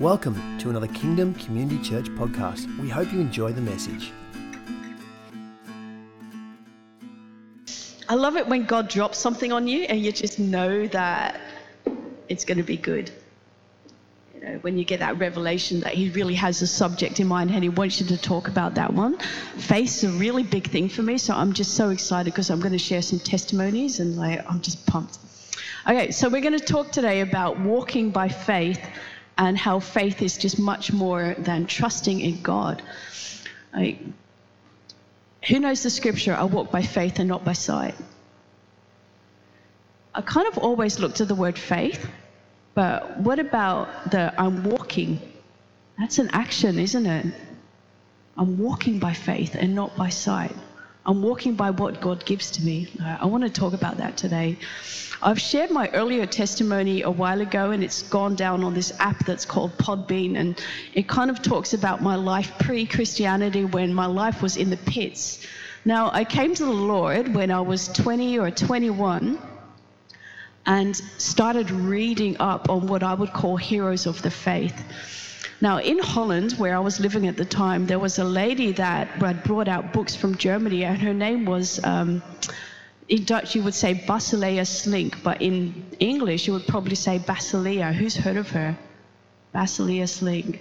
Welcome to another Kingdom Community Church podcast. We hope you enjoy the message. I love it when God drops something on you and you just know that it's going to be good. You know, when you get that revelation that He really has a subject in mind and He wants you to talk about that one. Faith's a really big thing for me, so I'm just so excited because I'm going to share some testimonies and like I'm just pumped. Okay, so we're going to talk today about walking by faith and how faith is just much more than trusting in God. Like, who knows the scripture? I walk by faith and not by sight. I kind of always looked at the word faith, but what about the I'm walking? That's an action, isn't it? I'm walking by faith and not by sight. I'm walking by what God gives to me. Uh, I want to talk about that today. I've shared my earlier testimony a while ago, and it's gone down on this app that's called Podbean, and it kind of talks about my life pre Christianity when my life was in the pits. Now, I came to the Lord when I was 20 or 21 and started reading up on what I would call heroes of the faith. Now, in Holland, where I was living at the time, there was a lady that had brought out books from Germany, and her name was, um, in Dutch, you would say Basilea Schlink, but in English, you would probably say Basilea. Who's heard of her? Basilea Schlink.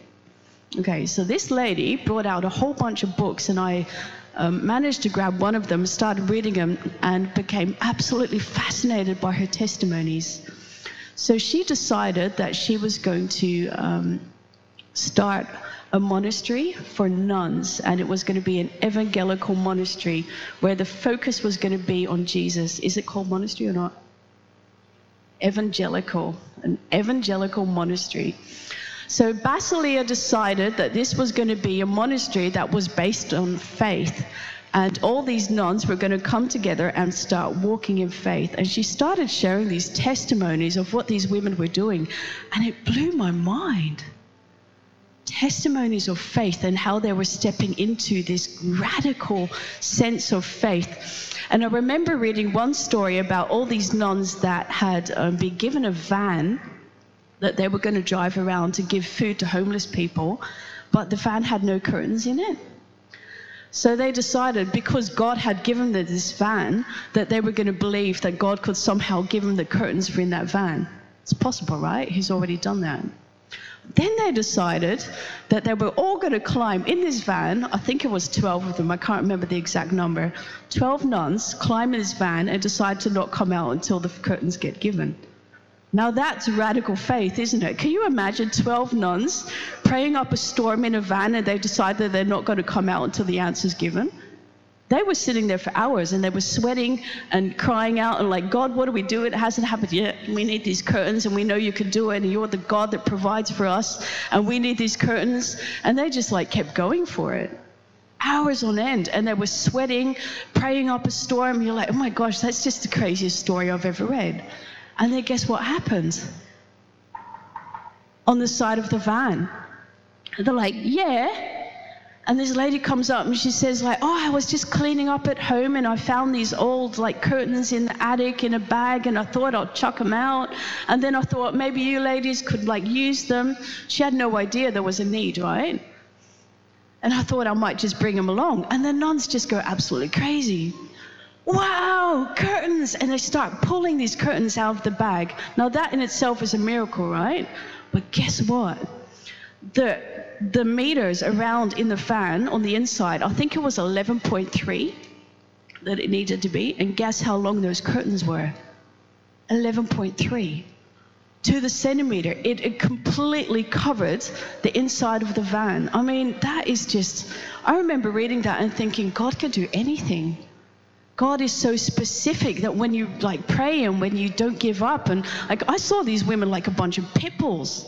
Okay, so this lady brought out a whole bunch of books, and I um, managed to grab one of them, started reading them, and became absolutely fascinated by her testimonies. So she decided that she was going to um, start a monastery for nuns, and it was going to be an evangelical monastery where the focus was going to be on Jesus. Is it called monastery or not? Evangelical, an evangelical monastery. So Basilea decided that this was going to be a monastery that was based on faith. And all these nuns were going to come together and start walking in faith. And she started sharing these testimonies of what these women were doing. And it blew my mind testimonies of faith and how they were stepping into this radical sense of faith. And I remember reading one story about all these nuns that had um, been given a van that they were going to drive around to give food to homeless people, but the van had no curtains in it. So they decided, because God had given them this van, that they were going to believe that God could somehow give them the curtains for in that van. It's possible, right? He's already done that. Then they decided that they were all going to climb in this van. I think it was 12 of them, I can't remember the exact number. 12 nuns climb in this van and decide to not come out until the curtains get given. Now that's radical faith, isn't it? Can you imagine 12 nuns praying up a storm in a van and they decide that they're not going to come out until the answer's given? They were sitting there for hours and they were sweating and crying out and like, God, what do we do? It hasn't happened yet. We need these curtains and we know you can do it and you're the God that provides for us and we need these curtains. And they just like kept going for it. Hours on end, and they were sweating, praying up a storm. You're like, oh my gosh, that's just the craziest story I've ever read. And then guess what happened? On the side of the van. They're like, yeah, and this lady comes up and she says like oh i was just cleaning up at home and i found these old like curtains in the attic in a bag and i thought i'd chuck them out. And then i thought maybe you ladies could like use them. She had no idea there was a need right? And i thought i might just bring them along. And the nuns just go absolutely crazy. Wow curtains. And they start pulling these curtains out of the bag. Now that in itself is a miracle right? But guess what? The the meters around in the fan on the inside, I think it was 11.3 that it needed to be. And guess how long those curtains were? 11.3 to the centimeter. It, it, completely covered the inside of the van. I mean, that is just, I remember reading that and thinking, God can do anything. God is so specific that when you like pray and when you don't give up, and like I saw these women like a bunch of pit bulls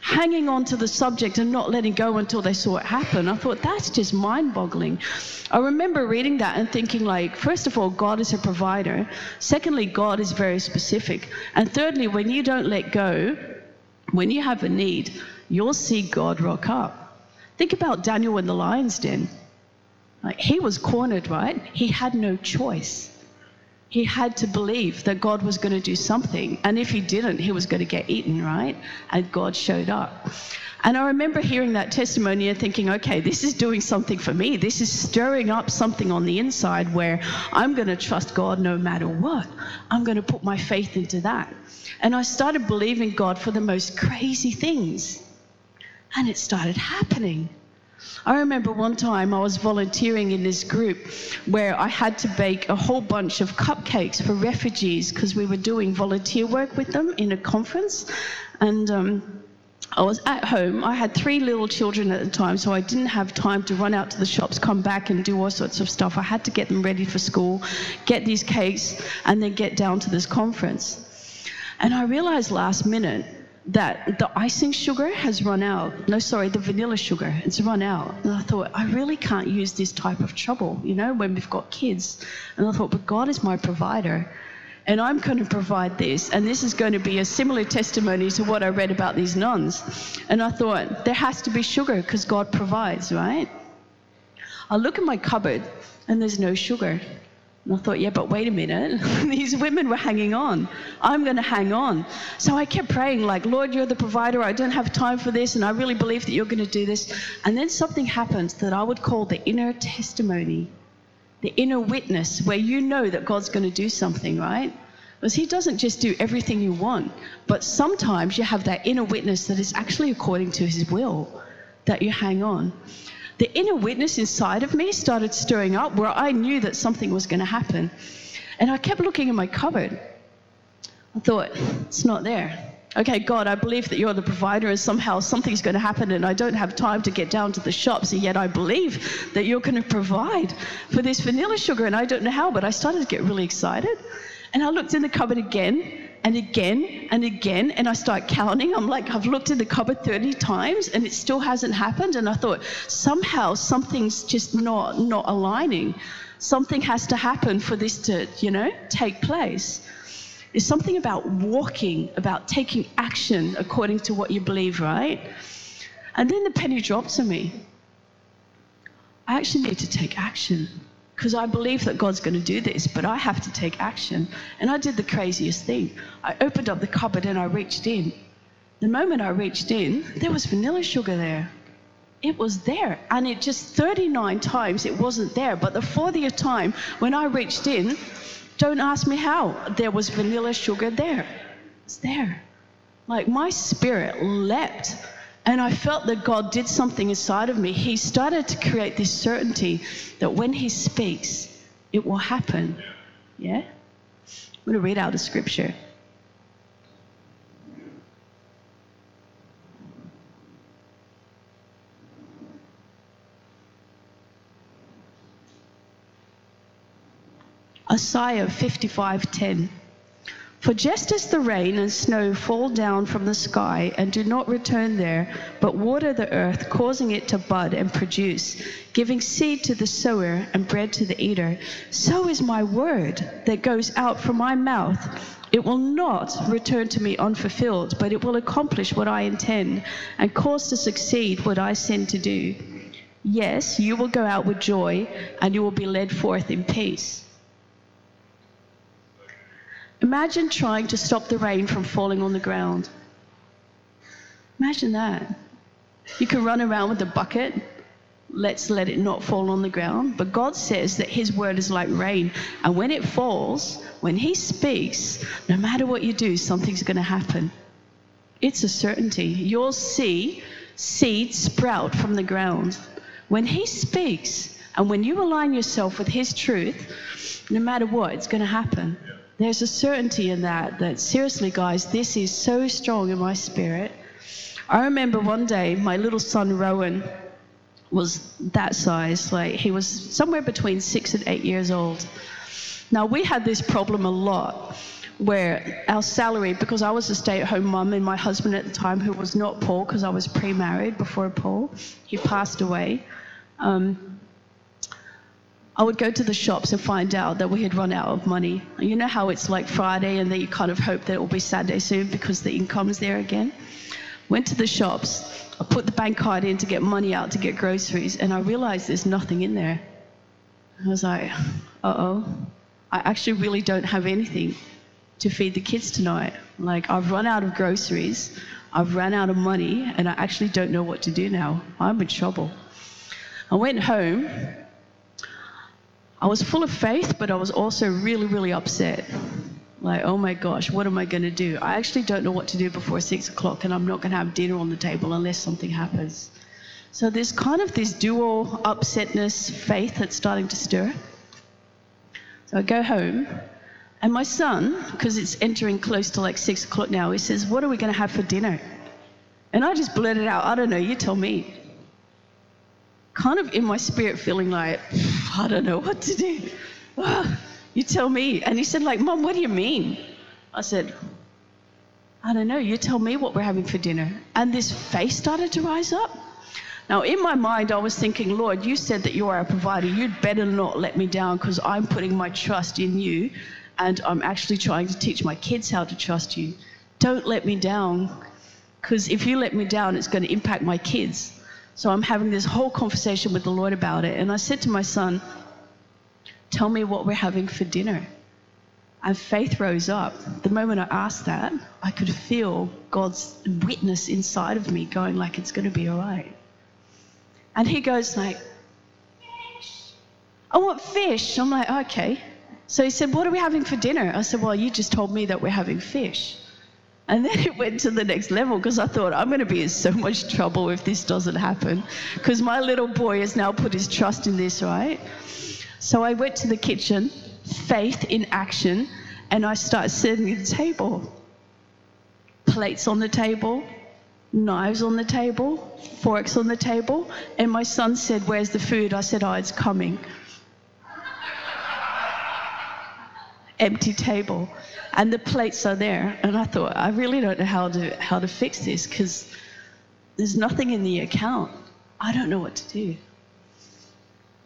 hanging on to the subject and not letting go until they saw it happen. I thought that's just mind boggling. I remember reading that and thinking, like, first of all, God is a provider. Secondly, God is very specific. And thirdly, when you don't let go, when you have a need, you'll see God rock up. Think about Daniel in the lion's den. Like, he was cornered, right? He had no choice. He had to believe that God was going to do something. And if he didn't, he was going to get eaten, right? And God showed up. And I remember hearing that testimony and thinking, okay, this is doing something for me. This is stirring up something on the inside where I'm going to trust God no matter what. I'm going to put my faith into that. And I started believing God for the most crazy things. And it started happening. I remember one time I was volunteering in this group where I had to bake a whole bunch of cupcakes for refugees because we were doing volunteer work with them in a conference. And um, I was at home. I had three little children at the time, so I didn't have time to run out to the shops, come back, and do all sorts of stuff. I had to get them ready for school, get these cakes, and then get down to this conference. And I realized last minute that the icing sugar has run out. No, sorry, the vanilla sugar, it's run out. And I thought, I really can't use this type of trouble, you know, when we've got kids. And I thought, but God is my provider. And I'm going to provide this. And this is going to be a similar testimony to what I read about these nuns. And I thought, there has to be sugar because God provides, right? I look in my cupboard and there's no sugar. And I thought, yeah, but wait a minute. These women were hanging on. I'm going to hang on. So I kept praying, like, Lord, you're the provider. I don't have time for this. And I really believe that you're going to do this. And then something happened that I would call the inner testimony, the inner witness, where you know that God's going to do something, right? Because He doesn't just do everything you want, but sometimes you have that inner witness that is actually according to His will that you hang on the inner witness inside of me started stirring up where I knew that something was going to happen. And I kept looking in my cupboard. I thought, it's not there. Okay, God, I believe that you're the provider and somehow something's going to happen and I don't have time to get down to the shops, and yet I believe that you're going to provide for this vanilla sugar and I don't know how, but I started to get really excited. And I looked in the cupboard again and again and again and I start counting. I'm like, I've looked in the cupboard 30 times and it still hasn't happened. And I thought, somehow something's just not not aligning. Something has to happen for this to, you know, take place. It's something about walking, about taking action according to what you believe, right? And then the penny dropped to me. I actually need to take action because I believe that God's going to do this, but I have to take action. And I did the craziest thing. I opened up the cupboard and I reached in. The moment I reached in, there was vanilla sugar there. It was there. And it just 39 times it wasn't there. But the 40th time when I reached in, don't ask me how, there was vanilla sugar there. It's there. Like my spirit leapt and I felt that God did something inside of me. He started to create this certainty that when He speaks, it will happen. Yeah? I'm going to read out a scripture. Isaiah 55:10 for just as the rain and snow fall down from the sky and do not return there, but water the earth, causing it to bud and produce, giving seed to the sower and bread to the eater, so is my word that goes out from my mouth. It will not return to me unfulfilled, but it will accomplish what I intend and cause to succeed what I send to do. Yes, you will go out with joy and you will be led forth in peace. Imagine trying to stop the rain from falling on the ground. Imagine that. You can run around with a bucket. Let's let it not fall on the ground. But God says that His word is like rain. And when it falls, when He speaks, no matter what you do, something's going to happen. It's a certainty. You'll see seeds sprout from the ground. When He speaks, and when you align yourself with His truth, no matter what, it's going to happen. There's a certainty in that, that seriously, guys, this is so strong in my spirit. I remember one day my little son Rowan was that size, like he was somewhere between six and eight years old. Now, we had this problem a lot where our salary, because I was a stay at home mum and my husband at the time, who was not Paul, because I was pre married before Paul, he passed away. Um, I would go to the shops and find out that we had run out of money. You know how it's like Friday and then you kind of hope that it will be Saturday soon because the income is there again? Went to the shops, I put the bank card in to get money out to get groceries, and I realized there's nothing in there. I was like, uh oh. I actually really don't have anything to feed the kids tonight. Like, I've run out of groceries, I've run out of money, and I actually don't know what to do now. I'm in trouble. I went home. I was full of faith, but I was also really, really upset. Like, oh my gosh, what am I going to do? I actually don't know what to do before six o'clock, and I'm not going to have dinner on the table unless something happens. So there's kind of this dual upsetness, faith that's starting to stir. So I go home, and my son, because it's entering close to like six o'clock now, he says, What are we going to have for dinner? And I just blurted out, I don't know, you tell me. Kind of in my spirit, feeling like, I don't know what to do. you tell me. And he said, like, Mom, what do you mean? I said, I don't know, you tell me what we're having for dinner. And this face started to rise up. Now, in my mind, I was thinking, Lord, you said that you are a provider. You'd better not let me down because I'm putting my trust in you and I'm actually trying to teach my kids how to trust you. Don't let me down because if you let me down, it's going to impact my kids. So I'm having this whole conversation with the Lord about it. And I said to my son, Tell me what we're having for dinner. And faith rose up. The moment I asked that, I could feel God's witness inside of me going like it's going to be all right. And he goes like, fish. I want fish. I'm like, okay. So he said, what are we having for dinner? I said, well, you just told me that we're having fish. And then it went to the next level because I thought, I'm going to be in so much trouble if this doesn't happen. Because my little boy has now put his trust in this, right? So I went to the kitchen, faith in action, and I started setting the table. Plates on the table, knives on the table, forks on the table, and my son said, Where's the food? I said, Oh, it's coming. Empty table. And the plates are there. And I thought, I really don't know how to, how to fix this because there's nothing in the account. I don't know what to do.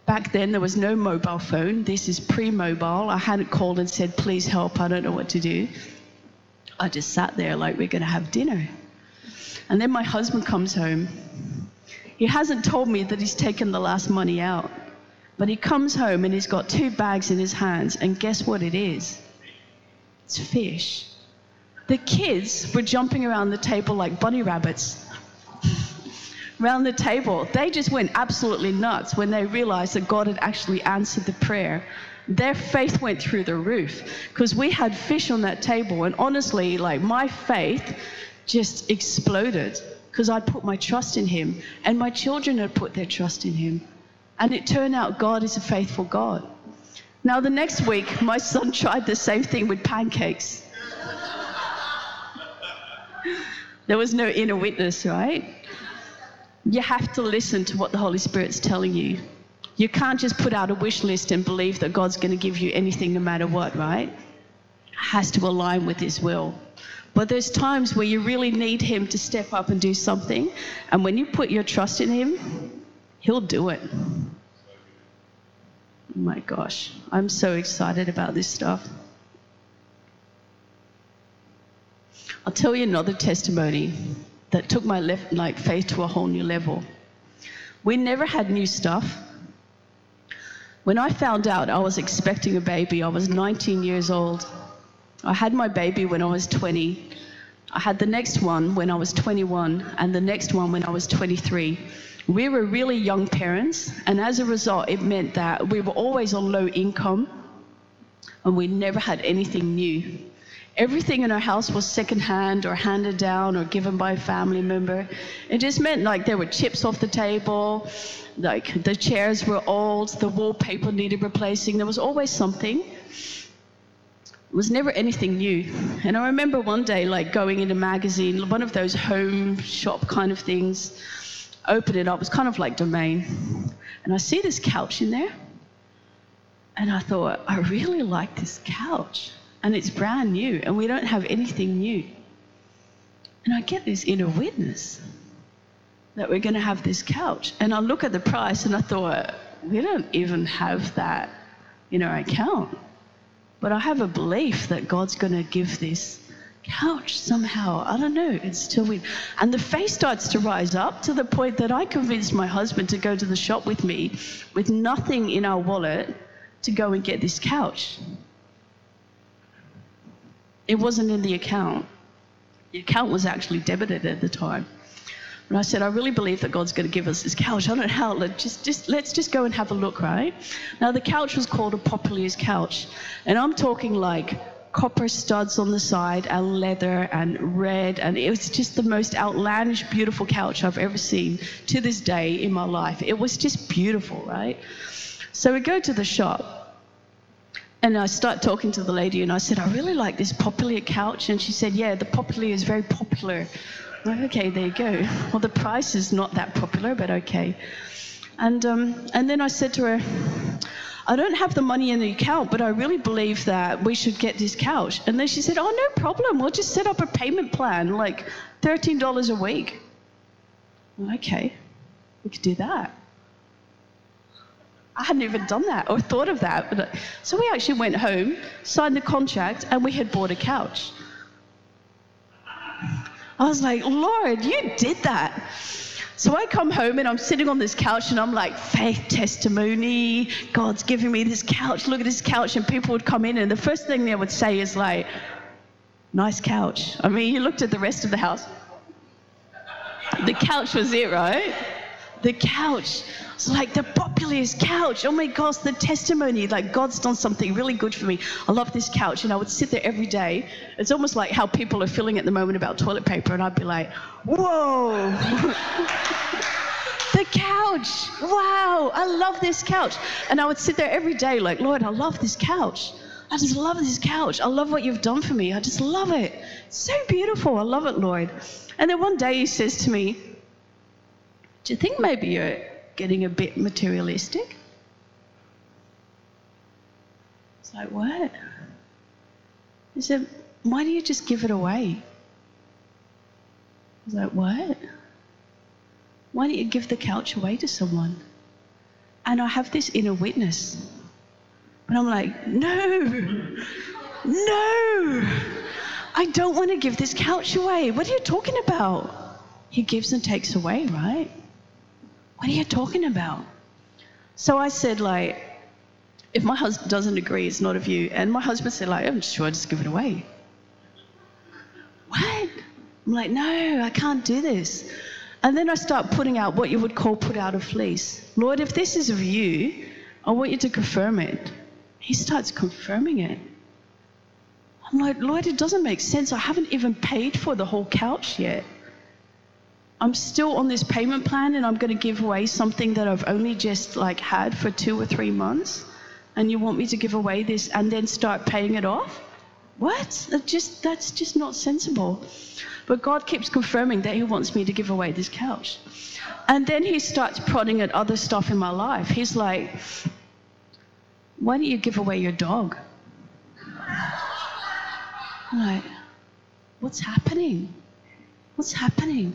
Back then, there was no mobile phone. This is pre mobile. I hadn't called and said, Please help, I don't know what to do. I just sat there like we're going to have dinner. And then my husband comes home. He hasn't told me that he's taken the last money out, but he comes home and he's got two bags in his hands, and guess what it is? It's fish. The kids were jumping around the table like bunny rabbits. around the table. They just went absolutely nuts when they realized that God had actually answered the prayer. Their faith went through the roof because we had fish on that table. And honestly, like my faith just exploded because I'd put my trust in him and my children had put their trust in him. And it turned out God is a faithful God. Now, the next week, my son tried the same thing with pancakes. there was no inner witness, right? You have to listen to what the Holy Spirit's telling you. You can't just put out a wish list and believe that God's going to give you anything no matter what, right? It has to align with His will. But there's times where you really need Him to step up and do something. And when you put your trust in Him, He'll do it. Oh my gosh, I'm so excited about this stuff. I'll tell you another testimony that took my left, like faith to a whole new level. We never had new stuff. When I found out I was expecting a baby, I was 19 years old. I had my baby when I was 20. I had the next one when I was 21, and the next one when I was 23. We were really young parents, and as a result, it meant that we were always on low income and we never had anything new. Everything in our house was secondhand or handed down or given by a family member. It just meant like there were chips off the table, like the chairs were old, the wallpaper needed replacing. There was always something. It was never anything new. And I remember one day, like going in a magazine, one of those home shop kind of things, open it up. It was kind of like Domain. And I see this couch in there. And I thought, I really like this couch. And it's brand new. And we don't have anything new. And I get this inner witness that we're going to have this couch. And I look at the price and I thought, we don't even have that in our account. But I have a belief that God's going to give this couch somehow. I don't know. It's still weird. And the face starts to rise up to the point that I convinced my husband to go to the shop with me with nothing in our wallet to go and get this couch. It wasn't in the account. The account was actually debited at the time. And I said, I really believe that God's going to give us this couch. I don't know how. Let just, just, let's just go and have a look, right? Now, the couch was called a Populier's couch. And I'm talking like copper studs on the side and leather and red. And it was just the most outlandish, beautiful couch I've ever seen to this day in my life. It was just beautiful, right? So we go to the shop. And I start talking to the lady, and I said, I really like this Populier couch. And she said, Yeah, the Populier is very popular. Like, okay, there you go. Well, the price is not that popular, but okay. And, um, and then I said to her, I don't have the money in the account, but I really believe that we should get this couch. And then she said, Oh, no problem. We'll just set up a payment plan, like $13 a week. Okay, we could do that. I hadn't even done that or thought of that. Uh, so we actually went home, signed the contract, and we had bought a couch. I was like, Lord, you did that. So I come home and I'm sitting on this couch and I'm like, faith testimony. God's giving me this couch. Look at this couch. And people would come in and the first thing they would say is like, nice couch. I mean, you looked at the rest of the house. The couch was it, right? The couch. It's like the Populier's couch. Oh my gosh, the testimony. Like God's done something really good for me. I love this couch. And I would sit there every day. It's almost like how people are feeling at the moment about toilet paper. And I'd be like, whoa. the couch. Wow. I love this couch. And I would sit there every day like, Lord, I love this couch. I just love this couch. I love what you've done for me. I just love it. So beautiful. I love it, Lord. And then one day he says to me, Do you think maybe you're getting a bit materialistic. It's like, what? He said, why do you just give it away? I was like, what? Why don't you give the couch away to someone? And I have this inner witness. And I'm like, no, no, I don't want to give this couch away. What are you talking about? He gives and takes away, right? What are you talking about? So I said, like, if my husband doesn't agree, it's not of you. And my husband said, like, I'm sure I just give it away. What? I'm like, no, I can't do this. And then I start putting out what you would call put out a fleece. Lord, if this is of you, I want you to confirm it. He starts confirming it. I'm like, Lord, it doesn't make sense. I haven't even paid for the whole couch yet. I'm still on this payment plan and I'm going to give away something that I've only just like had for two or three months, and you want me to give away this and then start paying it off? What? That just that's just not sensible. But God keeps confirming that He wants me to give away this couch. And then He starts prodding at other stuff in my life. He's like, Why don't you give away your dog? I'm like, What's happening? What's happening?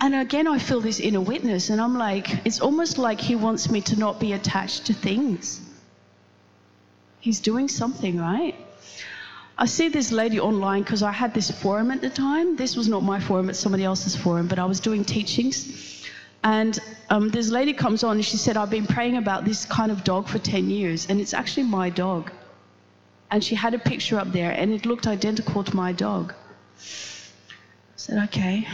And again, I feel this inner witness, and I'm like, it's almost like he wants me to not be attached to things. He's doing something, right? I see this lady online because I had this forum at the time. This was not my forum, it's somebody else's forum, but I was doing teachings. And um, this lady comes on and she said, I've been praying about this kind of dog for 10 years, and it's actually my dog. And she had a picture up there, and it looked identical to my dog. I said, okay.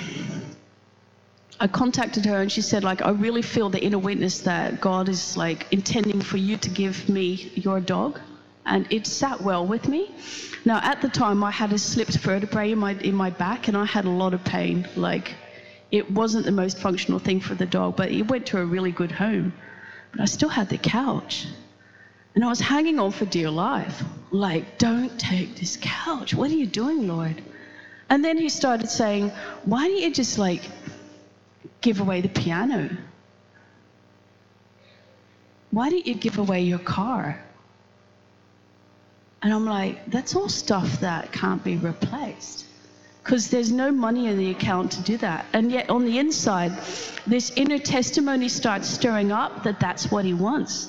I contacted her and she said, like, I really feel the inner witness that God is like intending for you to give me your dog. And it sat well with me. Now, at the time, I had a slipped vertebrae in my, in my back and I had a lot of pain. Like, it wasn't the most functional thing for the dog, but it went to a really good home. But I still had the couch. And I was hanging on for dear life. Like, don't take this couch. What are you doing, Lord? And then he started saying, Why don't you just like give away the piano? Why didn't you give away your car? And I'm like, that's all stuff that can't be replaced. Because there's no money in the account to do that. And yet, on the inside, this inner testimony starts stirring up that that's what he wants.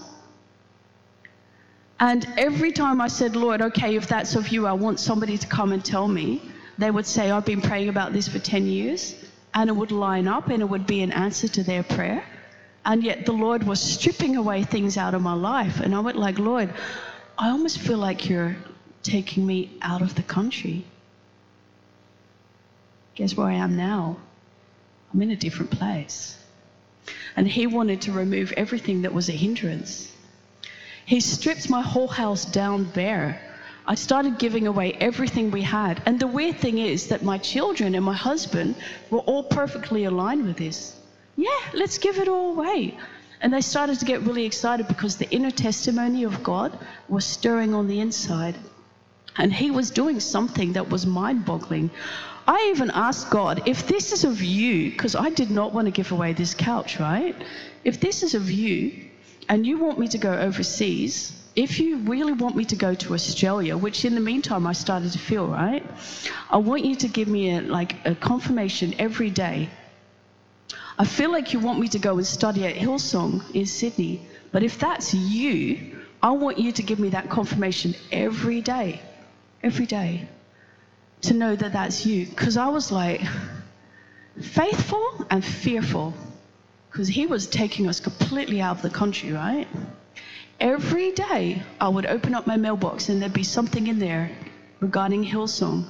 And every time I said, Lord, okay, if that's of you, I want somebody to come and tell me, they would say, I've been praying about this for 10 years and it would line up and it would be an answer to their prayer. And yet the Lord was stripping away things out of my life. And I went like, Lord, I almost feel like you're taking me out of the country. Guess where I am now? I'm in a different place. And he wanted to remove everything that was a hindrance. He stripped my whole house down bare. I started giving away everything we had. And the weird thing is that my children and my husband were all perfectly aligned with this. Yeah, let's give it all away. And they started to get really excited because the inner testimony of God was stirring on the inside. And He was doing something that was mind boggling. I even asked God, if this is of you, because I did not want to give away this couch, right? If this is of you and you want me to go overseas, if you really want me to go to Australia, which in the meantime I started to feel, right? I want you to give me a, like a confirmation every day. I feel like you want me to go and study at Hillsong in Sydney, but if that's you, I want you to give me that confirmation every day. Every day to know that that's you. Because I was like, faithful and fearful. Because he was taking us completely out of the country, right? Every day I would open up my mailbox and there'd be something in there regarding Hillsong.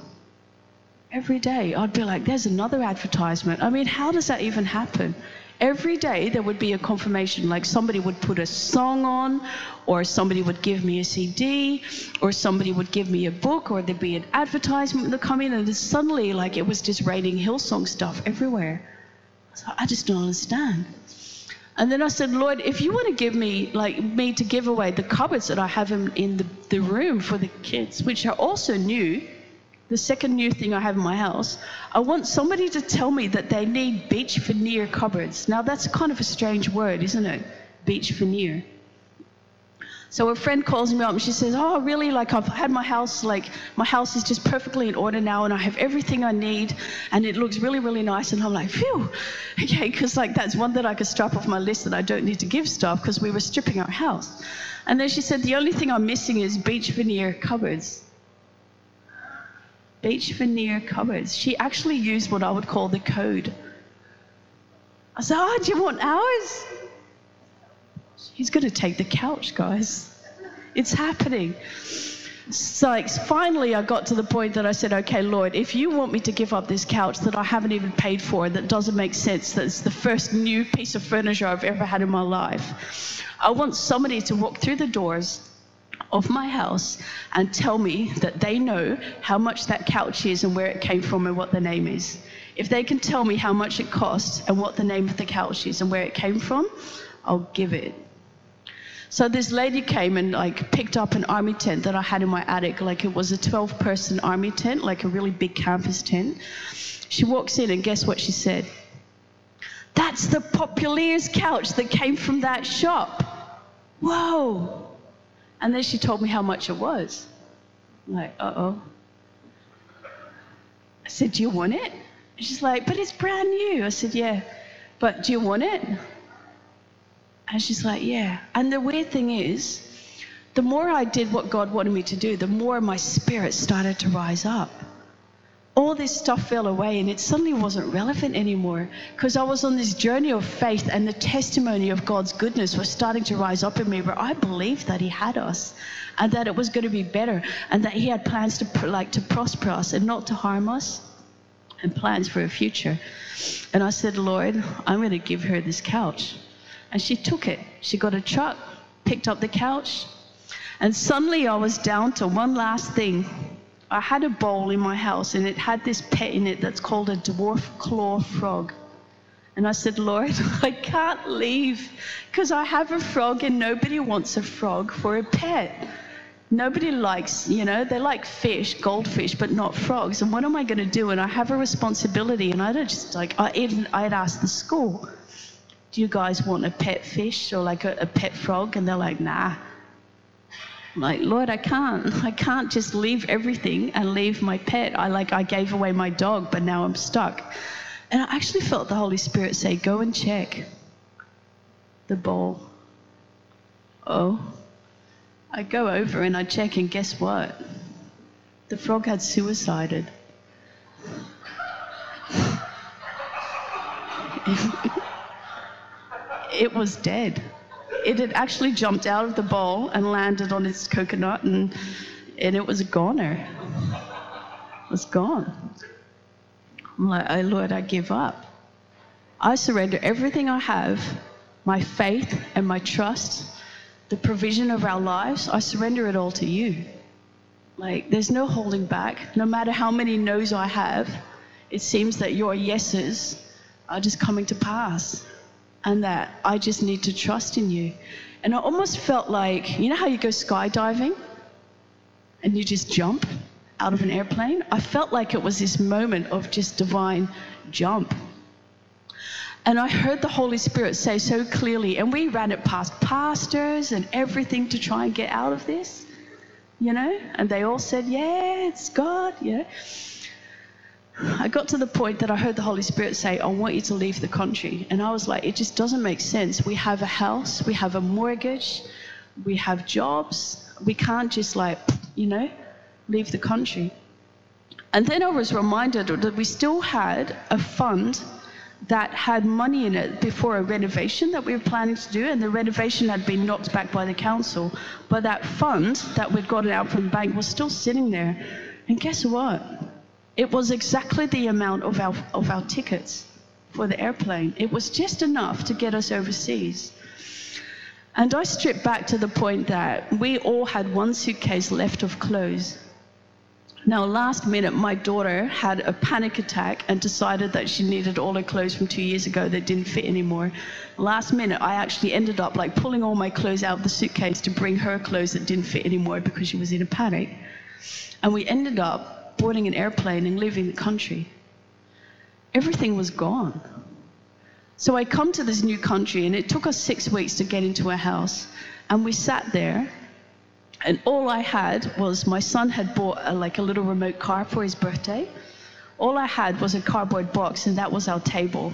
Every day I'd be like, there's another advertisement. I mean, how does that even happen? every day there would be a confirmation like somebody would put a song on or somebody would give me a cd or somebody would give me a book or there'd be an advertisement that come in and suddenly like it was just raining hillsong stuff everywhere so i just don't understand and then I said, Lord, if you want to give me, like, me to give away the cupboards that I have in, in the, the room for the kids, which are also new, the second new thing I have in my house, I want somebody to tell me that they need beech veneer cupboards. Now, that's kind of a strange word, isn't it? Beech veneer. So a friend calls me up and she says, "Oh, really? Like I've had my house, like my house is just perfectly in order now, and I have everything I need, and it looks really, really nice." And I'm like, "Phew, okay," because like that's one that I could strap off my list that I don't need to give stuff because we were stripping our house. And then she said, "The only thing I'm missing is beech veneer cupboards." beech veneer cupboards. She actually used what I would call the code. I said, Oh, do you want ours? He's going to take the couch, guys. It's happening. So like, finally, I got to the point that I said, okay, Lord, if you want me to give up this couch that I haven't even paid for, that doesn't make sense, that's the first new piece of furniture I've ever had in my life, I want somebody to walk through the doors of my house and tell me that they know how much that couch is and where it came from and what the name is. If they can tell me how much it costs and what the name of the couch is and where it came from, I'll give it. So this lady came and like picked up an army tent that I had in my attic, like it was a 12 person army tent, like a really big campus tent. She walks in and guess what she said? That's the Populier's couch that came from that shop. Whoa. And then she told me how much it was. I'm like, uh oh. I said, Do you want it? she's like, But it's brand new. I said, Yeah. But do you want it? And she's like, Yeah. And the weird thing is, the more I did what God wanted me to do, the more my spirit started to rise up all this stuff fell away and it suddenly wasn't relevant anymore because I was on this journey of faith and the testimony of God's goodness was starting to rise up in me where I believed that he had us and that it was going to be better and that he had plans to like to prosper us and not to harm us and plans for a future. And I said, Lord, I'm going to give her this couch. And she took it. She got a truck, picked up the couch, and suddenly I was down to one last thing I had a bowl in my house and it had this pet in it that's called a dwarf claw frog. And I said, Lord, I can't leave because I have a frog and nobody wants a frog for a pet. Nobody likes, you know, they like fish, goldfish, but not frogs. And what am I going to do? And I have a responsibility. And I just like, I even, I'd ask the school, do you guys want a pet fish or like a, a pet frog? And they're like, nah. I'm like, Lord, I can't. I can't just leave everything and leave my pet. I like I gave away my dog, but now I'm stuck. And I actually felt the Holy Spirit say, Go and check the bowl. Oh. I go over and I check, and guess what? The frog had suicided. it was dead it had actually jumped out of the bowl and landed on its coconut and and it was a goner. It was gone. I'm like, oh Lord, I give up. I surrender everything I have, my faith and my trust, the provision of our lives, I surrender it all to you. Like, there's no holding back. No matter how many no's I have, it seems that your yeses are just coming to pass and that I just need to trust in you. And I almost felt like, you know how you go skydiving and you just jump out of an airplane? I felt like it was this moment of just divine jump. And I heard the Holy Spirit say so clearly, and we ran it past pastors and everything to try and get out of this, you know? And they all said, Yeah, it's God, you know? I got to the point that I heard the Holy Spirit say, I want you to leave the country. And I was like, it just doesn't make sense. We have a house, we have a mortgage, we have jobs. We can't just, like, you know, leave the country. And then I was reminded that we still had a fund that had money in it before a renovation that we were planning to do, and the renovation had been knocked back by the council. But that fund that we'd gotten out from the bank was still sitting there. And guess what? It was exactly the amount of our, of our tickets for the airplane. It was just enough to get us overseas. And I stripped back to the point that we all had one suitcase left of clothes. Now, last minute, my daughter had a panic attack and decided that she needed all her clothes from two years ago that didn't fit anymore. Last minute, I actually ended up like pulling all my clothes out of the suitcase to bring her clothes that didn't fit anymore because she was in a panic. And we ended up boarding an airplane and leaving the country. Everything was gone. So I come to this new country, and it took us six weeks to get into a house. And we sat there, and all I had was my son had bought a, like a little remote car for his birthday. All I had was a cardboard box, and that was our table.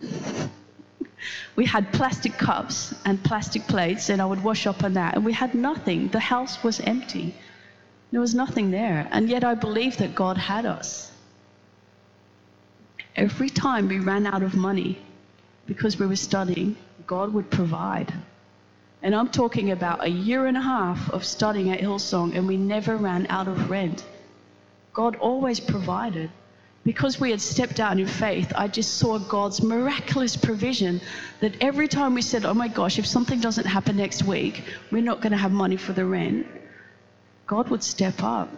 we had plastic cups and plastic plates, and I would wash up on that. And we had nothing. The house was empty. There was nothing there. And yet I believed that God had us. Every time we ran out of money because we were studying, God would provide. And I'm talking about a year and a half of studying at Hillsong, and we never ran out of rent. God always provided. Because we had stepped out in faith, I just saw God's miraculous provision that every time we said, Oh my gosh, if something doesn't happen next week, we're not going to have money for the rent. God would step up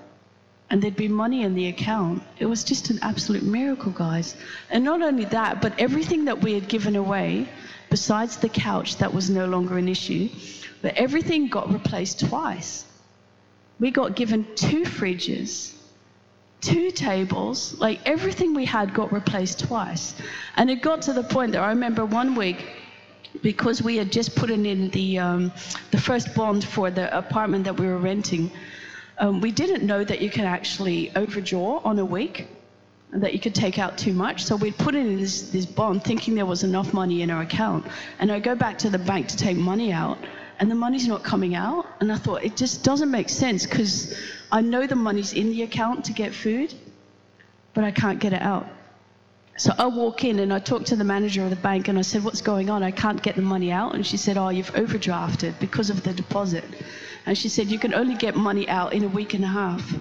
and there'd be money in the account. It was just an absolute miracle, guys. And not only that, but everything that we had given away, besides the couch that was no longer an issue, but everything got replaced twice. We got given two fridges, two tables, like everything we had got replaced twice. And it got to the point that I remember one week, because we had just put in the, um, the first bond for the apartment that we were renting, um, we didn't know that you can actually overdraw on a week and that you could take out too much. So we'd put in this, this bond thinking there was enough money in our account. And I go back to the bank to take money out, and the money's not coming out. And I thought, it just doesn't make sense because I know the money's in the account to get food, but I can't get it out. So I walk in and I talk to the manager of the bank and I said, What's going on? I can't get the money out. And she said, Oh, you've overdrafted because of the deposit. And she said, You can only get money out in a week and a half.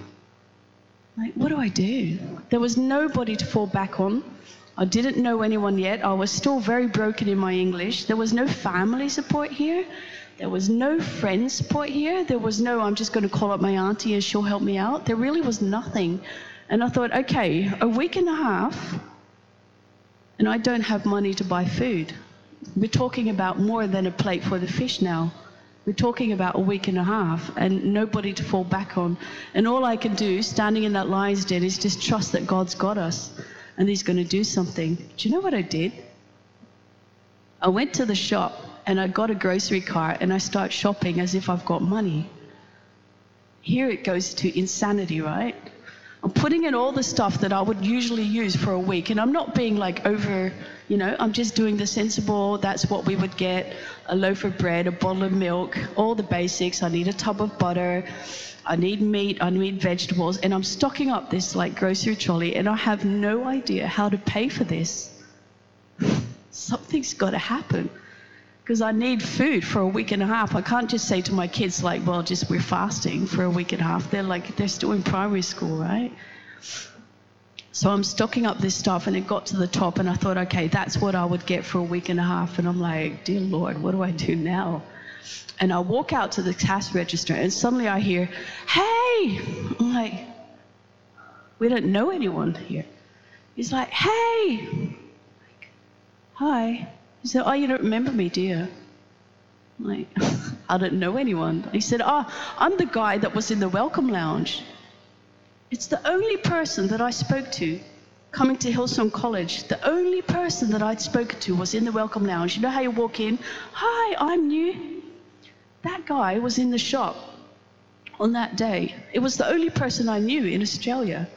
Like, what do I do? There was nobody to fall back on. I didn't know anyone yet. I was still very broken in my English. There was no family support here. There was no friend support here. There was no, I'm just going to call up my auntie and she'll help me out. There really was nothing. And I thought, okay, a week and a half, and I don't have money to buy food. We're talking about more than a plate for the fish now. We're talking about a week and a half and nobody to fall back on. And all I can do, standing in that lion's den, is just trust that God's got us and He's going to do something. Do you know what I did? I went to the shop and I got a grocery cart and I start shopping as if I've got money. Here it goes to insanity, right? I'm putting in all the stuff that I would usually use for a week, and I'm not being like over, you know, I'm just doing the sensible, that's what we would get a loaf of bread, a bottle of milk, all the basics. I need a tub of butter, I need meat, I need vegetables, and I'm stocking up this like grocery trolley, and I have no idea how to pay for this. Something's got to happen because I need food for a week and a half. I can't just say to my kids, like, well, just we're fasting for a week and a half. They're like, they're still in primary school, right? So I'm stocking up this stuff, and it got to the top, and I thought, okay, that's what I would get for a week and a half. And I'm like, dear Lord, what do I do now? And I walk out to the cash register, and suddenly I hear, hey! I'm like, we don't know anyone here. He's like, hey! Like, Hi. He said, Oh, you don't remember me? I'm like, I don't know anyone. He said, Oh, I'm the guy that was in the welcome lounge. It's the only person that I spoke to coming to Hillsong College. The only person that I'd spoken to was in the welcome lounge. You know how you walk in? Hi, I'm new. That guy was in the shop on that day. It was the only person I knew in Australia.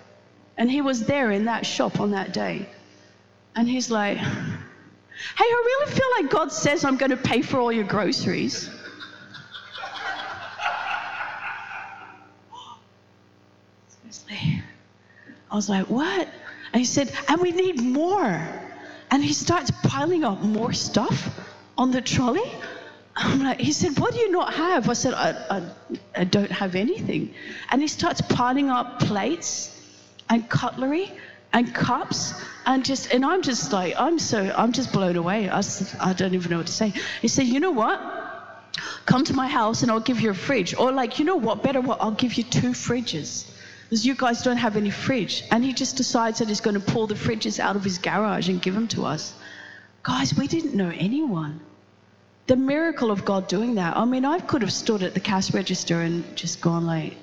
And he was there in that shop on that day. And he's like, Hey, I really feel like God says I'm going to pay for all your groceries. Seriously. I was like, what? And he said, and we need more. And he starts piling up more stuff on the trolley. I'm like, he said, what do you not have? I said, I, I, I don't have anything. And he starts piling up plates and cutlery and cups and just and I'm just like I'm so I'm just blown away. I, I don't even know what to say. He said, you know what? Come to my house and I'll give you a fridge. Or like, you know what? Better what? I'll give you two fridges. Because you guys don't have any fridge. And he just decides that he's going to pull the fridges out of his garage and give them to us. Guys, we didn't know anyone. The miracle of God doing that. I mean, I could have stood at the cash register and just gone like,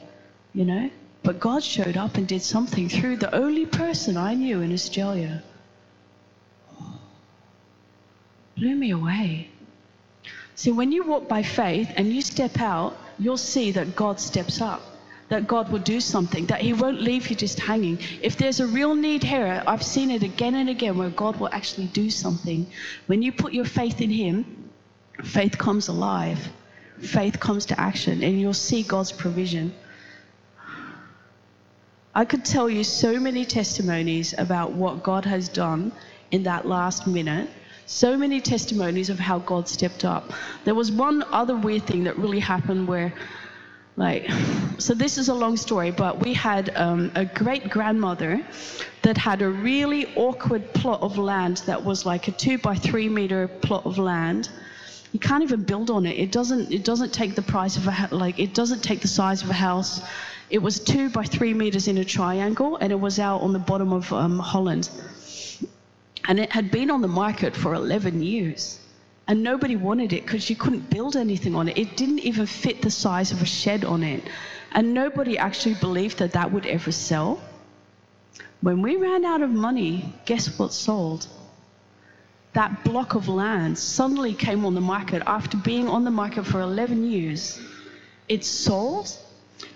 you know, but God showed up and did something through the only person I knew in Australia. Blew me away. See, when you walk by faith and you step out, you'll see that God steps up, that God will do something, that He won't leave you just hanging. If there's a real need here, I've seen it again and again where God will actually do something. When you put your faith in Him, faith comes alive, faith comes to action, and you'll see God's provision. I could tell you so many testimonies about what God has done in that last minute. So many testimonies of how God stepped up. There was one other weird thing that really happened where, like, so this is a long story, but we had um, a great grandmother that had a really awkward plot of land that was like a two by three meter plot of land. You can't even build on it. It doesn't. It doesn't take the price of a like. It doesn't take the size of a house. It was two by three meters in a triangle, and it was out on the bottom of um, Holland. And it had been on the market for 11 years. And nobody wanted it because you couldn't build anything on it. It didn't even fit the size of a shed on it. And nobody actually believed that that would ever sell. When we ran out of money, guess what sold? That block of land suddenly came on the market after being on the market for 11 years. It sold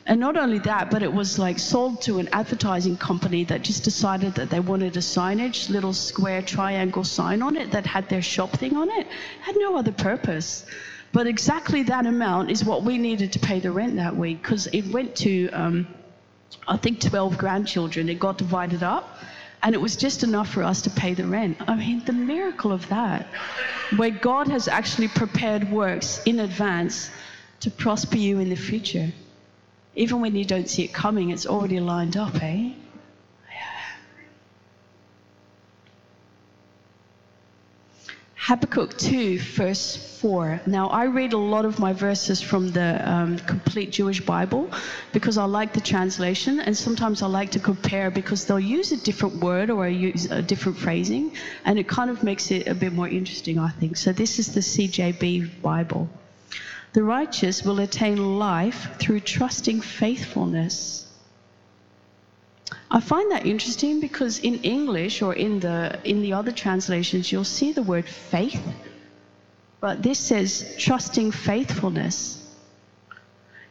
and not only that, but it was like sold to an advertising company that just decided that they wanted a signage, little square triangle sign on it that had their shop thing on it. had no other purpose. But exactly that amount is what we needed to pay the rent that week because it went to, um, I think, 12 grandchildren. It got divided up and it was just enough for us to pay the rent. I mean, the miracle of that, where God has actually prepared works in advance to prosper you in the future. Even when you don't see it coming, it's already lined up, eh? Habakkuk 2, verse 4. Now, I read a lot of my verses from the um, complete Jewish Bible because I like the translation, and sometimes I like to compare because they'll use a different word or use a different phrasing, and it kind of makes it a bit more interesting, I think. So, this is the CJB Bible. The righteous will attain life through trusting faithfulness. I find that interesting because in English or in the in the other translations you'll see the word faith, but this says trusting faithfulness.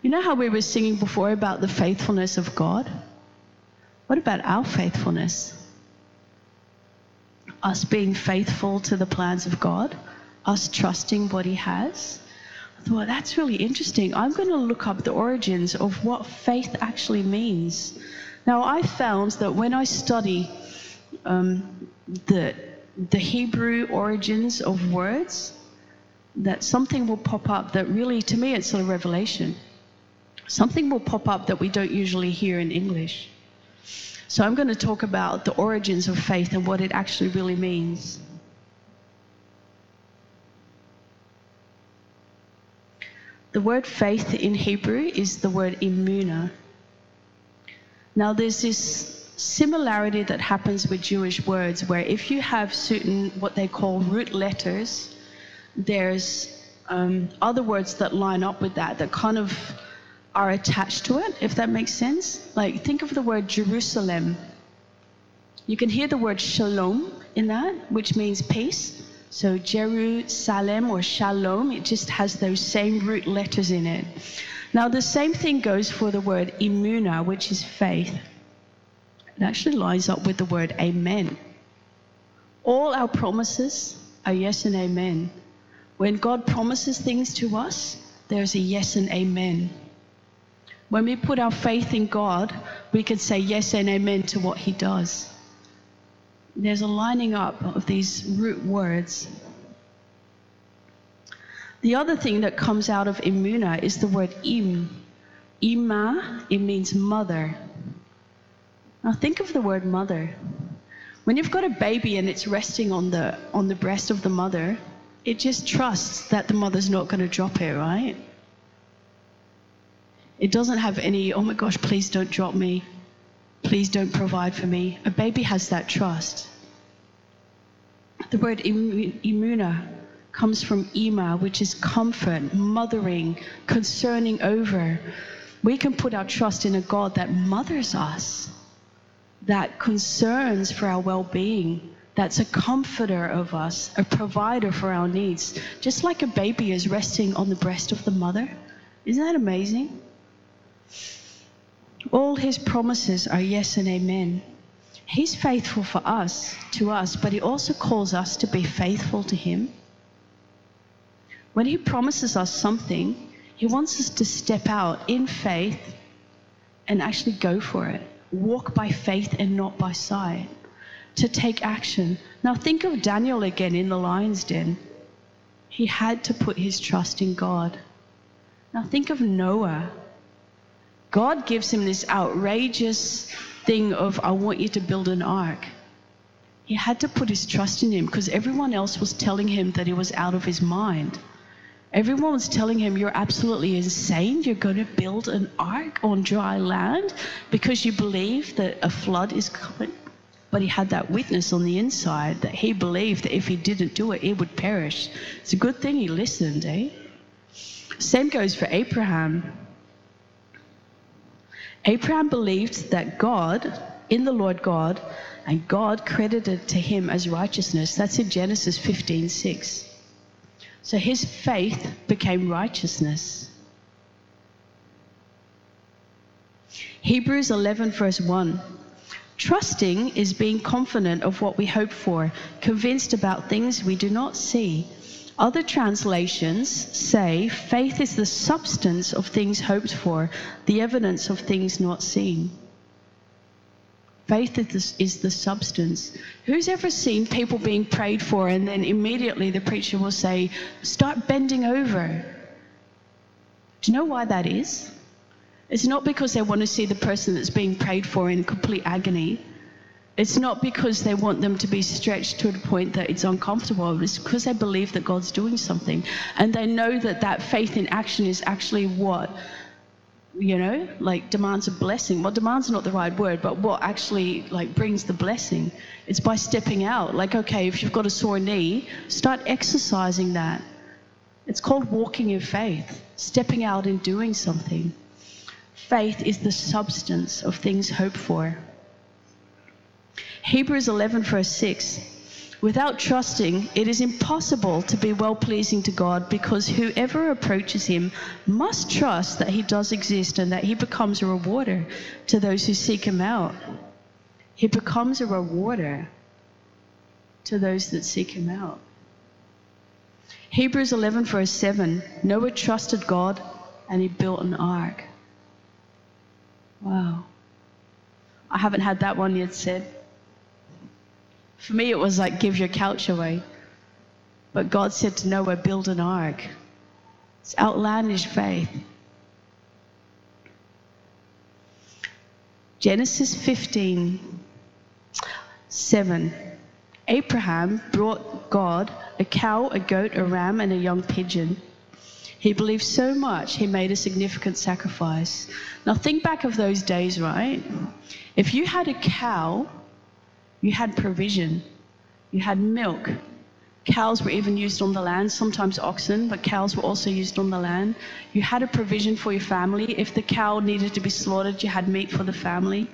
You know how we were singing before about the faithfulness of God? What about our faithfulness? Us being faithful to the plans of God, us trusting what He has I thought, that's really interesting. I'm going to look up the origins of what faith actually means. Now, I found that when I study um, the, the Hebrew origins of words, that something will pop up that really, to me, it's a revelation. Something will pop up that we don't usually hear in English. So I'm going to talk about the origins of faith and what it actually really means. The word faith in Hebrew is the word imuna. Now, there's this similarity that happens with Jewish words where if you have certain what they call root letters, there's um, other words that line up with that that kind of are attached to it, if that makes sense. Like, think of the word Jerusalem. You can hear the word shalom in that, which means peace. So Jerusalem or Shalom, it just has those same root letters in it. Now, the same thing goes for the word imuna, which is faith. It actually lines up with the word amen. All our promises are yes and amen. When God promises things to us, there's a yes and amen. When we put our faith in God, we can say yes and amen to what He does there's a lining up of these root words. The other thing that comes out of imuna is the word im. Ima, it means mother. Now think of the word mother. When you've got a baby and it's resting on the on the breast of the mother, it just trusts that the mother's not going to drop it, right? It doesn't have any, oh my gosh, please don't drop me. Please don't provide for me. A baby has that trust. The word imuna comes from ima, which is comfort, mothering, concerning over. We can put our trust in a God that mothers us, that concerns for our well being, that's a comforter of us, a provider for our needs, just like a baby is resting on the breast of the mother. Isn't that amazing? All his promises are yes and amen. He's faithful for us, to us, but he also calls us to be faithful to him. When he promises us something, he wants us to step out in faith and actually go for it. Walk by faith and not by sight. To take action. Now think of Daniel again in the lion's den. He had to put his trust in God. Now think of Noah God gives him this outrageous thing of, I want you to build an ark. He had to put his trust in him because everyone else was telling him that he was out of his mind. Everyone was telling him, You're absolutely insane. You're going to build an ark on dry land because you believe that a flood is coming. But he had that witness on the inside that he believed that if he didn't do it, it would perish. It's a good thing he listened, eh? Same goes for Abraham. Abraham believed that God, in the Lord God, and God credited to him as righteousness. That's in Genesis 15 6. So his faith became righteousness. Hebrews 11, verse 1. Trusting is being confident of what we hope for, convinced about things we do not see. Other translations say faith is the substance of things hoped for, the evidence of things not seen. Faith is the, is the substance. Who's ever seen people being prayed for and then immediately the preacher will say, Start bending over? Do you know why that is? It's not because they want to see the person that's being prayed for in complete agony. It's not because they want them to be stretched to a point that it's uncomfortable. It's because they believe that God's doing something. And they know that that faith in action is actually what, you know, like demands a blessing. Well, demands not the right word, but what actually like brings the blessing. It's by stepping out. Like, okay, if you've got a sore knee, start exercising that. It's called walking in faith, stepping out and doing something. Faith is the substance of things hoped for. Hebrews 11, verse 6. Without trusting, it is impossible to be well pleasing to God because whoever approaches Him must trust that He does exist and that He becomes a rewarder to those who seek Him out. He becomes a rewarder to those that seek Him out. Hebrews 11, verse 7 Noah trusted God and he built an ark. Wow. I haven't had that one yet said. For me, it was like, give your couch away. But God said to Noah, build an ark. It's outlandish faith. Genesis 15, 7. Abraham brought God a cow, a goat, a ram, and a young pigeon. He believed so much, he made a significant sacrifice. Now, think back of those days, right? If you had a cow, you had provision, you had milk. Cows were even used on the land, sometimes oxen, but cows were also used on the land. You had a provision for your family. If the cow needed to be slaughtered, you had meat for the family.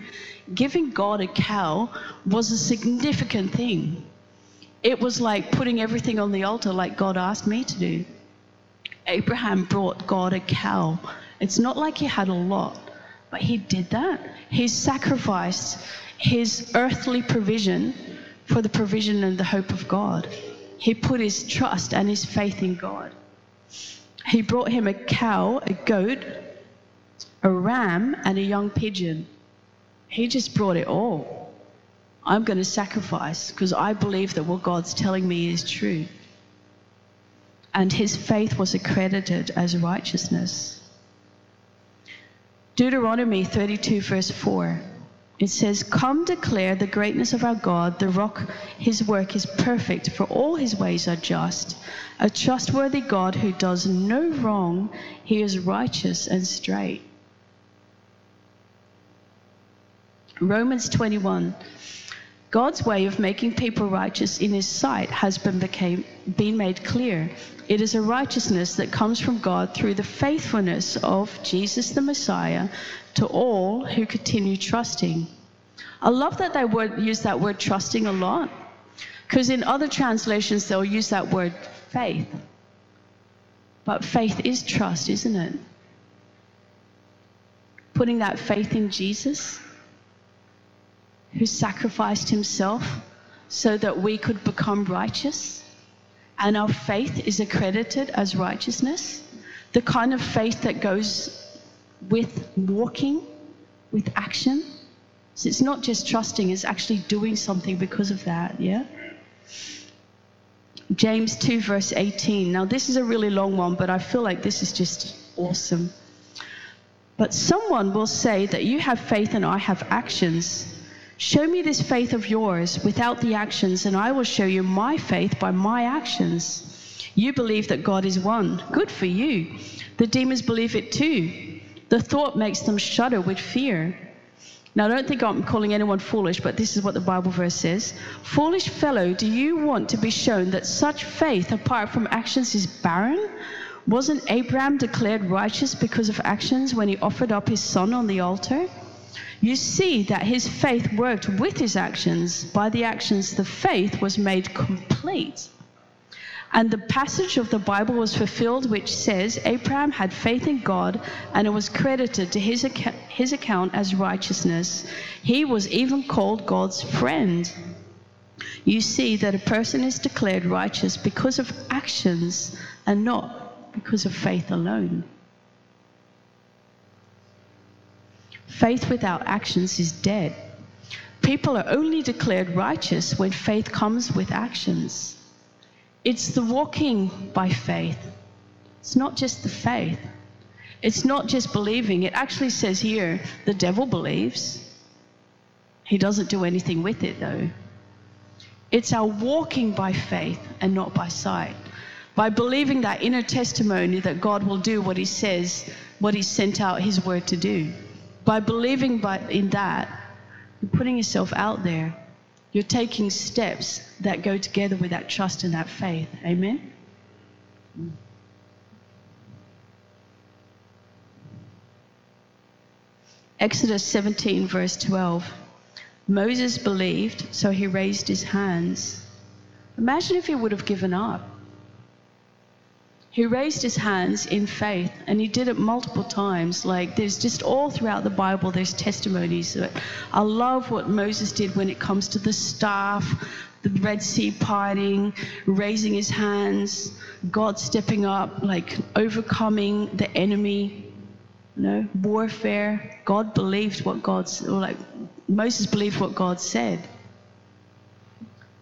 Giving God a cow was a significant thing. It was like putting everything on the altar, like God asked me to do. Abraham brought God a cow. It's not like he had a lot, but he did that. He sacrificed his earthly provision for the provision and the hope of God. He put his trust and his faith in God. He brought him a cow, a goat, a ram, and a young pigeon. He just brought it all. I'm going to sacrifice because I believe that what God's telling me is true and his faith was accredited as righteousness. Deuteronomy 32, verse 4. It says, Come declare the greatness of our God, the rock, his work is perfect, for all his ways are just. A trustworthy God who does no wrong, he is righteous and straight. Romans 21. God's way of making people righteous in his sight has been, became, been made clear. It is a righteousness that comes from God through the faithfulness of Jesus the Messiah to all who continue trusting. I love that they word, use that word trusting a lot because in other translations they'll use that word faith. But faith is trust, isn't it? Putting that faith in Jesus who sacrificed himself so that we could become righteous, and our faith is accredited as righteousness, the kind of faith that goes with walking, with action. So it's not just trusting, it's actually doing something because of that, yeah? James 2, verse 18. Now, this is a really long one, but I feel like this is just awesome. But someone will say that you have faith and I have actions. Show me this faith of yours without the actions, and I will show you my faith by my actions. You believe that God is one. Good for you. The demons believe it too. The thought makes them shudder with fear. Now, I don't think I'm calling anyone foolish, but this is what the Bible verse says Foolish fellow, do you want to be shown that such faith apart from actions is barren? Wasn't Abraham declared righteous because of actions when he offered up his son on the altar? you see that his faith worked with his actions. By the actions, the faith was made complete. And the passage of the Bible was fulfilled, which says, Abraham had faith in God, and it was credited to his, ac- his account as righteousness. He was even called God's friend. You see that a person is declared righteous because of actions and not because of faith alone. Faith without actions is dead. People are only declared righteous when faith comes with actions. It's the walking by faith. It's not just the faith. It's not just believing. It actually says here the devil believes. He doesn't do anything with it, though. It's our walking by faith and not by sight. By believing that inner testimony that God will do what He says, what He sent out His word to do. By believing by, in that, you're putting yourself out there. You're taking steps that go together with that trust and that faith. Amen? Exodus 17, verse 12. Moses believed, so he raised his hands. Imagine if he would have given up. He raised his hands in faith and he did it multiple times. Like there's just all throughout the Bible, there's testimonies. Of I love what Moses did when it comes to the staff, the Red Sea parting, raising his hands, God stepping up, like overcoming the enemy, you know, warfare. God believed what God's, or like Moses believed what God said.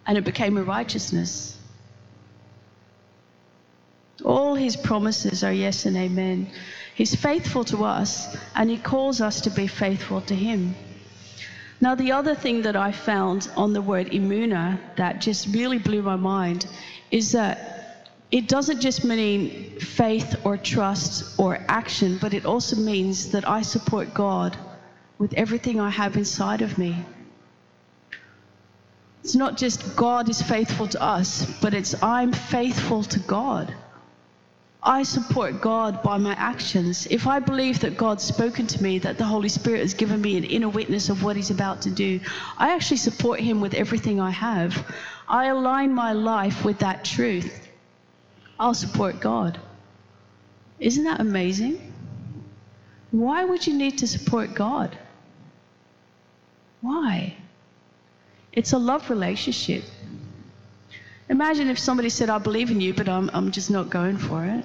And it became a righteousness. All his promises are yes and amen. He's faithful to us, and he calls us to be faithful to him. Now, the other thing that I found on the word imuna that just really blew my mind is that it doesn't just mean faith or trust or action, but it also means that I support God with everything I have inside of me. It's not just God is faithful to us, but it's I'm faithful to God. I support God by my actions. If I believe that God's spoken to me, that the Holy Spirit has given me an inner witness of what He's about to do, I actually support Him with everything I have. I align my life with that truth. I'll support God. Isn't that amazing? Why would you need to support God? Why? It's a love relationship. Imagine if somebody said, I believe in you, but I'm, I'm just not going for it.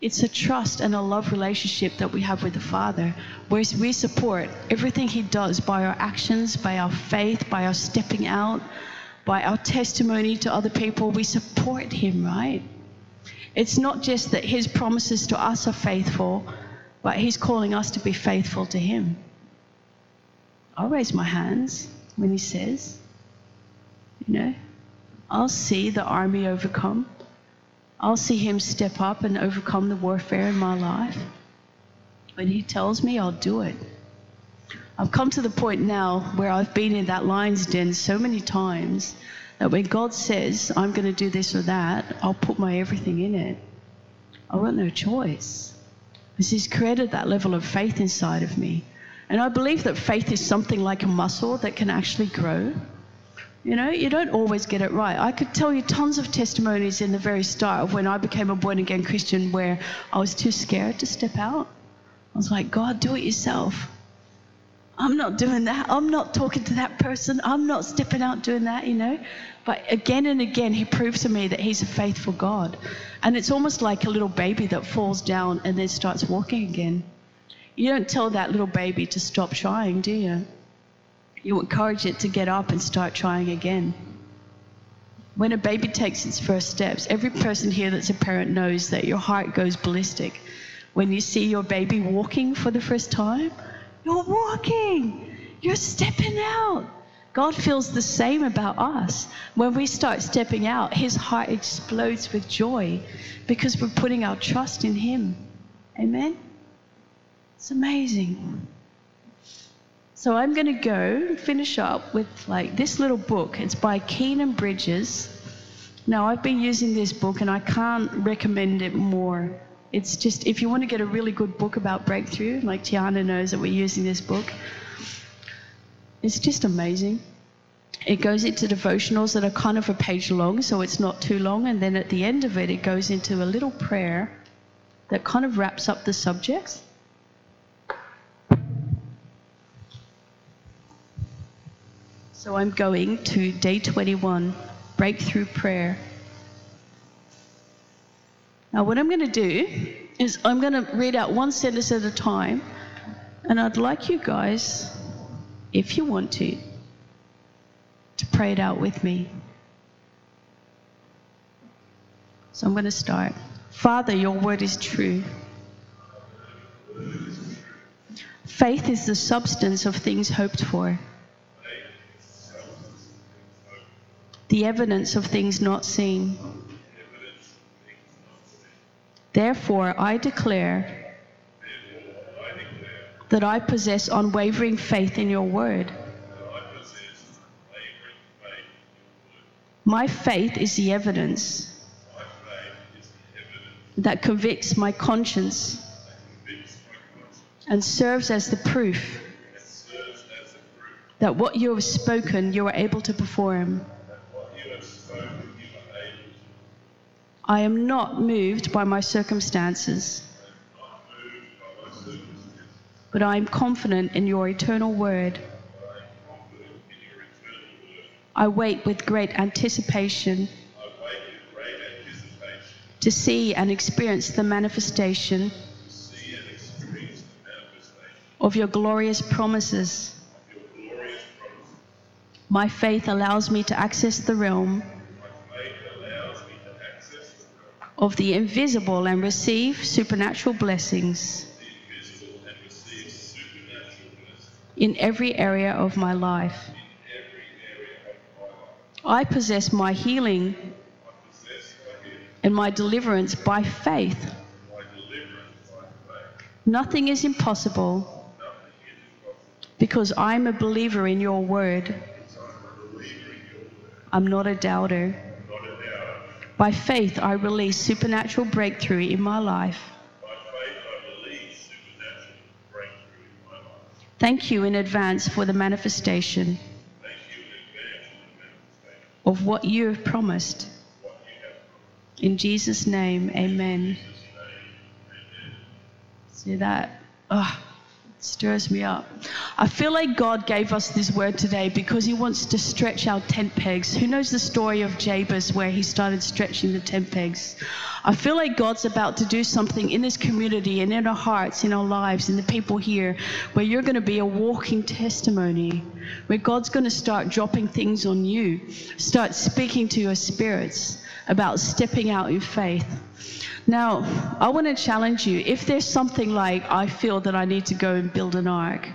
It's a trust and a love relationship that we have with the Father, where we support everything He does by our actions, by our faith, by our stepping out, by our testimony to other people. We support Him, right? It's not just that His promises to us are faithful, but He's calling us to be faithful to Him. I'll raise my hands when He says, you know, I'll see the army overcome. I'll see him step up and overcome the warfare in my life. When he tells me, I'll do it. I've come to the point now where I've been in that lion's den so many times that when God says, I'm going to do this or that, I'll put my everything in it. I've got no choice. Because He's created that level of faith inside of me. And I believe that faith is something like a muscle that can actually grow. You know, you don't always get it right. I could tell you tons of testimonies in the very start of when I became a born again Christian where I was too scared to step out. I was like, God, do it yourself. I'm not doing that. I'm not talking to that person. I'm not stepping out doing that, you know. But again and again, he proves to me that he's a faithful God. And it's almost like a little baby that falls down and then starts walking again. You don't tell that little baby to stop trying, do you? You encourage it to get up and start trying again. When a baby takes its first steps, every person here that's a parent knows that your heart goes ballistic. When you see your baby walking for the first time, you're walking, you're stepping out. God feels the same about us. When we start stepping out, his heart explodes with joy because we're putting our trust in him. Amen? It's amazing. So I'm going to go finish up with like this little book. It's by Kynan Bridges. Now I've been using this book and I can't recommend it more. It's just if you want to get a really good book about breakthrough, like Tiana knows that we're using this book. It's just amazing. It goes into devotionals that are kind of a page long, so it's not too long, and then at the end of it, it goes into a little prayer that kind of wraps up the subjects. So I'm going to day 21, breakthrough prayer. Now, what I'm going to do is I'm going to read out one sentence at a time, and I'd like you guys, if you want to, to pray it out with me. So I'm going to start. Father, your word is true. Faith is the substance of things hoped for the evidence of things not seen. Therefore, I declare that I possess unwavering faith in your word. My faith is the evidence that convicts my conscience and serves as the proof that what you have spoken you are able to perform. I am not moved by my circumstances, but I am confident in your eternal word. I wait with great anticipation to see and experience the manifestation of your glorious promises. My faith allows me to access the realm of the invisible and receive supernatural blessings in every area of my life. I possess my healing and my deliverance by faith. Nothing is impossible because. I'm a believer in your word, I'm not a doubter. Not a doubter. By faith, I release supernatural breakthrough in my life. By faith, I believe supernatural breakthrough in my life. Thank you in advance for the manifestation Thank you in advance for the manifestation of what you have promised. of what you have promised. In Jesus' name, amen. In Jesus' name, amen. See that? Oh, stirs me up. I feel like God gave us this word today because He wants to stretch our tent pegs. Who knows the story of Jabez where he started stretching the tent pegs? I feel like God's about to do something in this community and in our hearts, in our lives, in the people here, where you're going to be a walking testimony, where God's going to start dropping things on you, start speaking to your spirits about stepping out in faith. Now, I want to challenge you. If there's something like, I feel that I need to go and build an ark,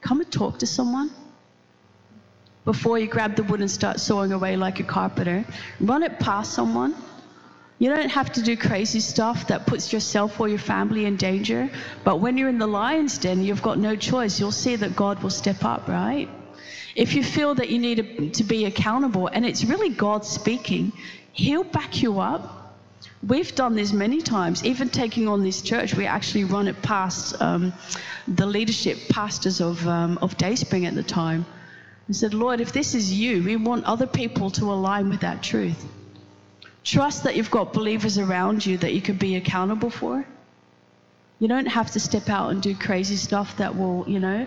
come and talk to someone. Before you grab the wood and start sawing away like a carpenter, run it past someone. You don't have to do crazy stuff that puts yourself or your family in danger. But when you're in the lion's den, you've got no choice. You'll see that God will step up, right? If you feel that you need to be accountable and it's really God speaking, He'll back you up. We've done this many times, even taking on this church. We actually run it past um, the leadership pastors of, um, of Dayspring at the time. We said, Lord, if this is you, we want other people to align with that truth. Trust that you've got believers around you that you can be accountable for. You don't have to step out and do crazy stuff that will, you know,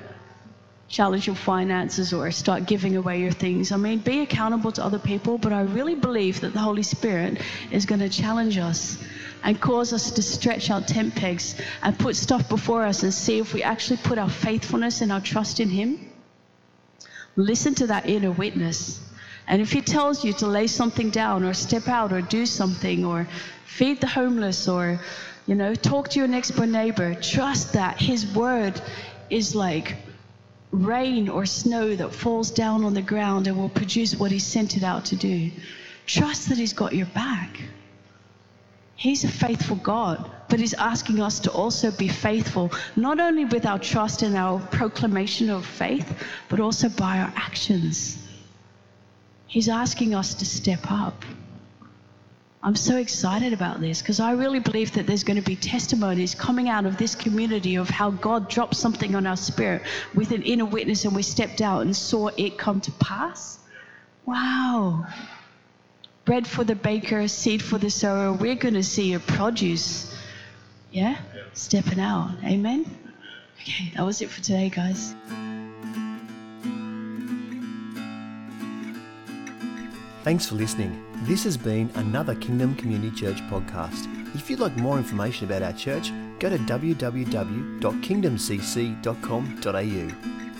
challenge your finances or start giving away your things. I mean, be accountable to other people, but I really believe that the Holy Spirit is going to challenge us and cause us to stretch our tent pegs and put stuff before us and see if we actually put our faithfulness and our trust in Him. Listen to that inner witness. And if He tells you to lay something down or step out or do something or feed the homeless or, you know, talk to your next door neighbor, trust that His word is like rain or snow that falls down on the ground and will produce what He sent it out to do. Trust that He's got your back. He's a faithful God, but He's asking us to also be faithful, not only with our trust and our proclamation of faith, but also by our actions. He's asking us to step up. I'm so excited about this because I really believe that there's going to be testimonies coming out of this community of how God dropped something on our spirit with an inner witness and we stepped out and saw it come to pass. Wow. Bread for the baker, seed for the sower. We're going to see a produce. Yeah? Stepping out. Amen? Okay, that was it for today, guys. Thanks for listening. This has been another Kingdom Community Church podcast. If you'd like more information about our church, go to www.kingdomcc.com.au.